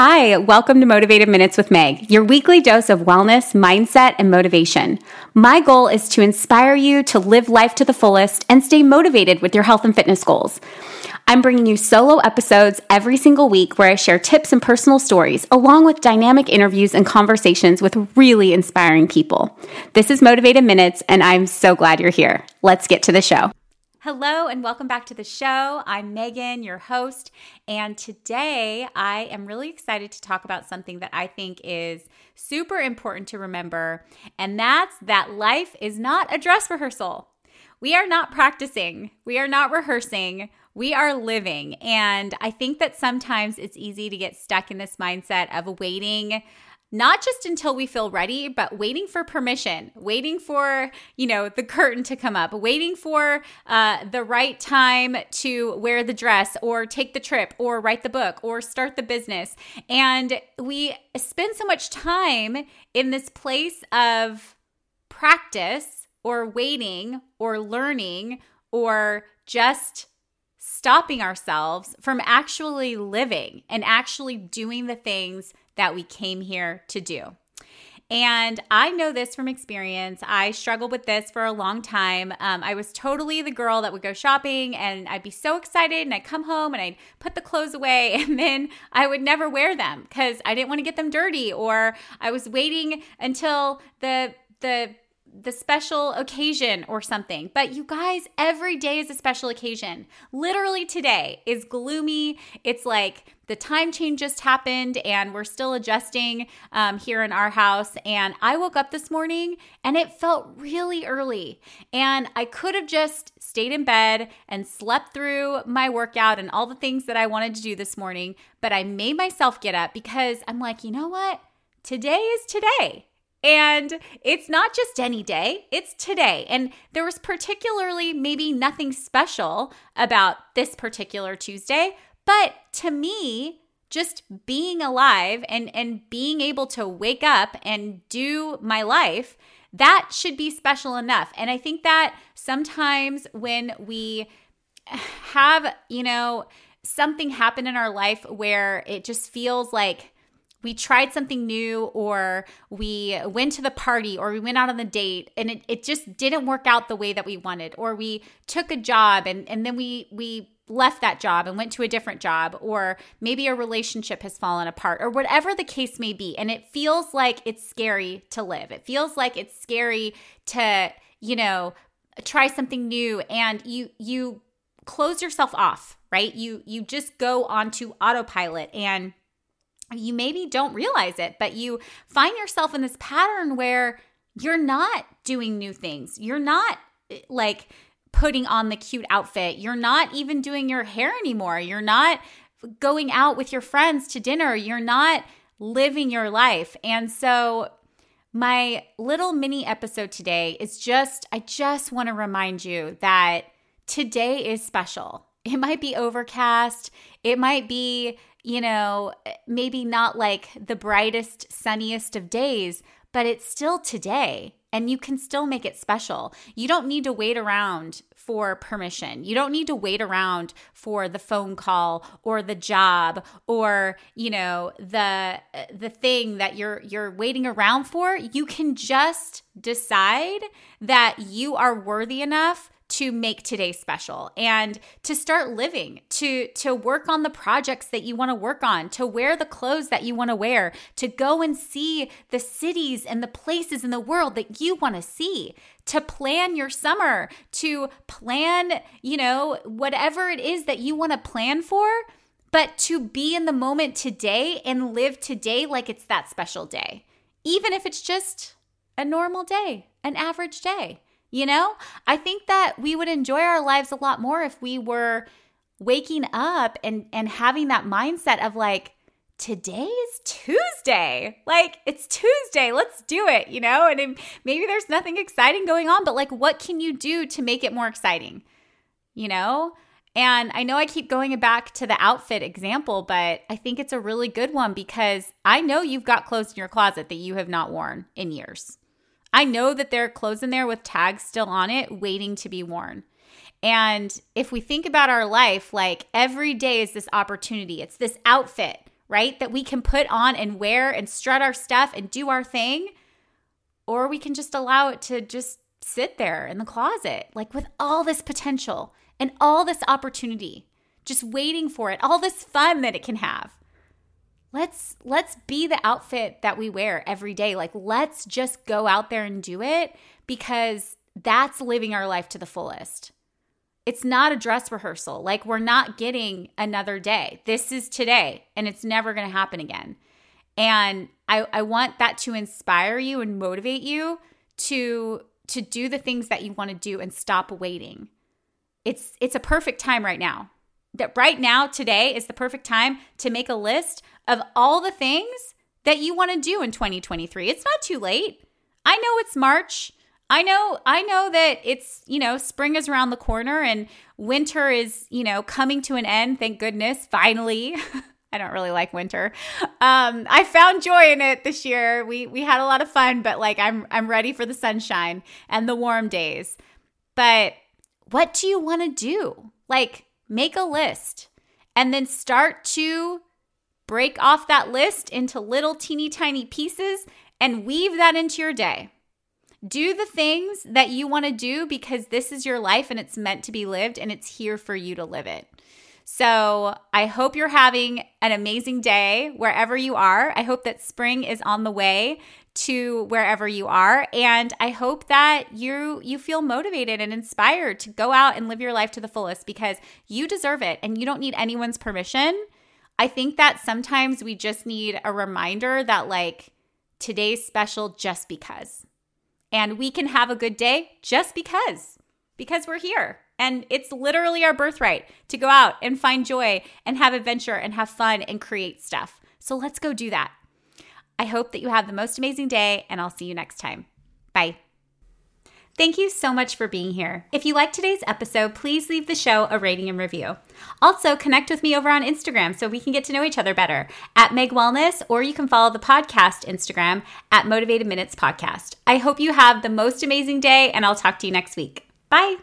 Hi, welcome to Motivated Minutes with Meg, your weekly dose of wellness, mindset, and motivation. My goal is to inspire you to live life to the fullest and stay motivated with your health and fitness goals. I'm bringing you solo episodes every single week where I share tips and personal stories, along with dynamic interviews and conversations with really inspiring people. This is Motivated Minutes, and I'm so glad you're here. Let's get to the show. Hello, and welcome back to the show. I'm Megan, your host, and today I am really excited to talk about something that I think is super important to remember, and that's that life is not a dress rehearsal. We are not practicing, we are not rehearsing, we are living. And I think that sometimes it's easy to get stuck in this mindset of waiting not just until we feel ready, but waiting for permission, waiting for, you know, the curtain to come up, waiting for uh, the right time to wear the dress or take the trip or write the book or start the business. And we spend so much time in this place of practice or waiting or learning or just stopping ourselves from actually living and actually doing the things that we came here to do. And I know this from experience. I struggled with this for a long time. Um, I was totally the girl that would go shopping and I'd be so excited and I'd come home and I'd put the clothes away and then I would never wear them because I didn't want to get them dirty or I was waiting until the the the special occasion or something. But you guys, every day is a special occasion. Literally today is gloomy. It's like the time change just happened and we're still adjusting um, here in our house. And I woke up this morning and it felt really early. And I could have just stayed in bed and slept through my workout and all the things that I wanted to do this morning. But I made myself get up because I'm like, you know what? Today is today. And it's not just any day, it's today. And there was particularly maybe nothing special about this particular Tuesday, but to me, just being alive and and being able to wake up and do my life, that should be special enough. And I think that sometimes when we have, you know, something happen in our life where it just feels like we tried something new or we went to the party or we went out on the date and it, it just didn't work out the way that we wanted or we took a job and, and then we we left that job and went to a different job or maybe a relationship has fallen apart or whatever the case may be. And it feels like it's scary to live. It feels like it's scary to you know try something new and you you close yourself off right? You you just go onto autopilot and you maybe don't realize it, but you find yourself in this pattern where you're not doing new things. You're not eh, like putting on the cute outfit. You're not even doing your hair anymore. You're not going out with your friends to dinner. You're not living your life. And so, my little mini episode today is just, I just want to remind you that today is special. It might be overcast. It might be you know, maybe not like the brightest, sunniest of days, but it's still today and you can still make it special. You don't need to wait around for permission. You don't need to wait around for the phone call or the job or, you know, the the thing that you're you're waiting around for. You can just decide that you are worthy enough to make today special and to start living to to work on the projects that you want to work on to wear the clothes that you want to wear to go and see the cities and the places in the world that you want to see to plan your summer to plan you know whatever it is that you want to plan for but to be in the moment today and live today like it's that special day even if it's just a normal day an average day you know, I think that we would enjoy our lives a lot more if we were waking up and and having that mindset of like today is Tuesday. Like it's Tuesday. Let's do it, you know? And maybe there's nothing exciting going on, but like what can you do to make it more exciting? You know? And I know I keep going back to the outfit example, but I think it's a really good one because I know you've got clothes in your closet that you have not worn in years. I know that there are clothes in there with tags still on it waiting to be worn. And if we think about our life, like every day is this opportunity, it's this outfit, right? That we can put on and wear and strut our stuff and do our thing. Or we can just allow it to just sit there in the closet, like with all this potential and all this opportunity, just waiting for it, all this fun that it can have. Let's let's be the outfit that we wear every day. Like let's just go out there and do it because that's living our life to the fullest. It's not a dress rehearsal. Like we're not getting another day. This is today and it's never going to happen again. And I, I want that to inspire you and motivate you to to do the things that you want to do and stop waiting. It's it's a perfect time right now. That right now today is the perfect time to make a list of all the things that you want to do in 2023. It's not too late. I know it's March. I know I know that it's, you know, spring is around the corner and winter is, you know, coming to an end, thank goodness, finally. I don't really like winter. Um, I found joy in it this year. We we had a lot of fun, but like I'm I'm ready for the sunshine and the warm days. But what do you want to do? Like make a list and then start to break off that list into little teeny tiny pieces and weave that into your day. Do the things that you want to do because this is your life and it's meant to be lived and it's here for you to live it. So I hope you're having an amazing day wherever you are. I hope that spring is on the way to wherever you are and I hope that you you feel motivated and inspired to go out and live your life to the fullest because you deserve it and you don't need anyone's permission. I think that sometimes we just need a reminder that like today's special just because. And we can have a good day just because, because we're here. And it's literally our birthright to go out and find joy and have adventure and have fun and create stuff. So let's go do that. I hope that you have the most amazing day, and I'll see you next time. Bye. Thank you so much for being here. If you liked today's episode, please leave the show a rating and review. Also, connect with me over on Instagram so we can get to know each other better at Meg Wellness, or you can follow the podcast Instagram at Motivated Minutes Podcast. I hope you have the most amazing day, and I'll talk to you next week. Bye.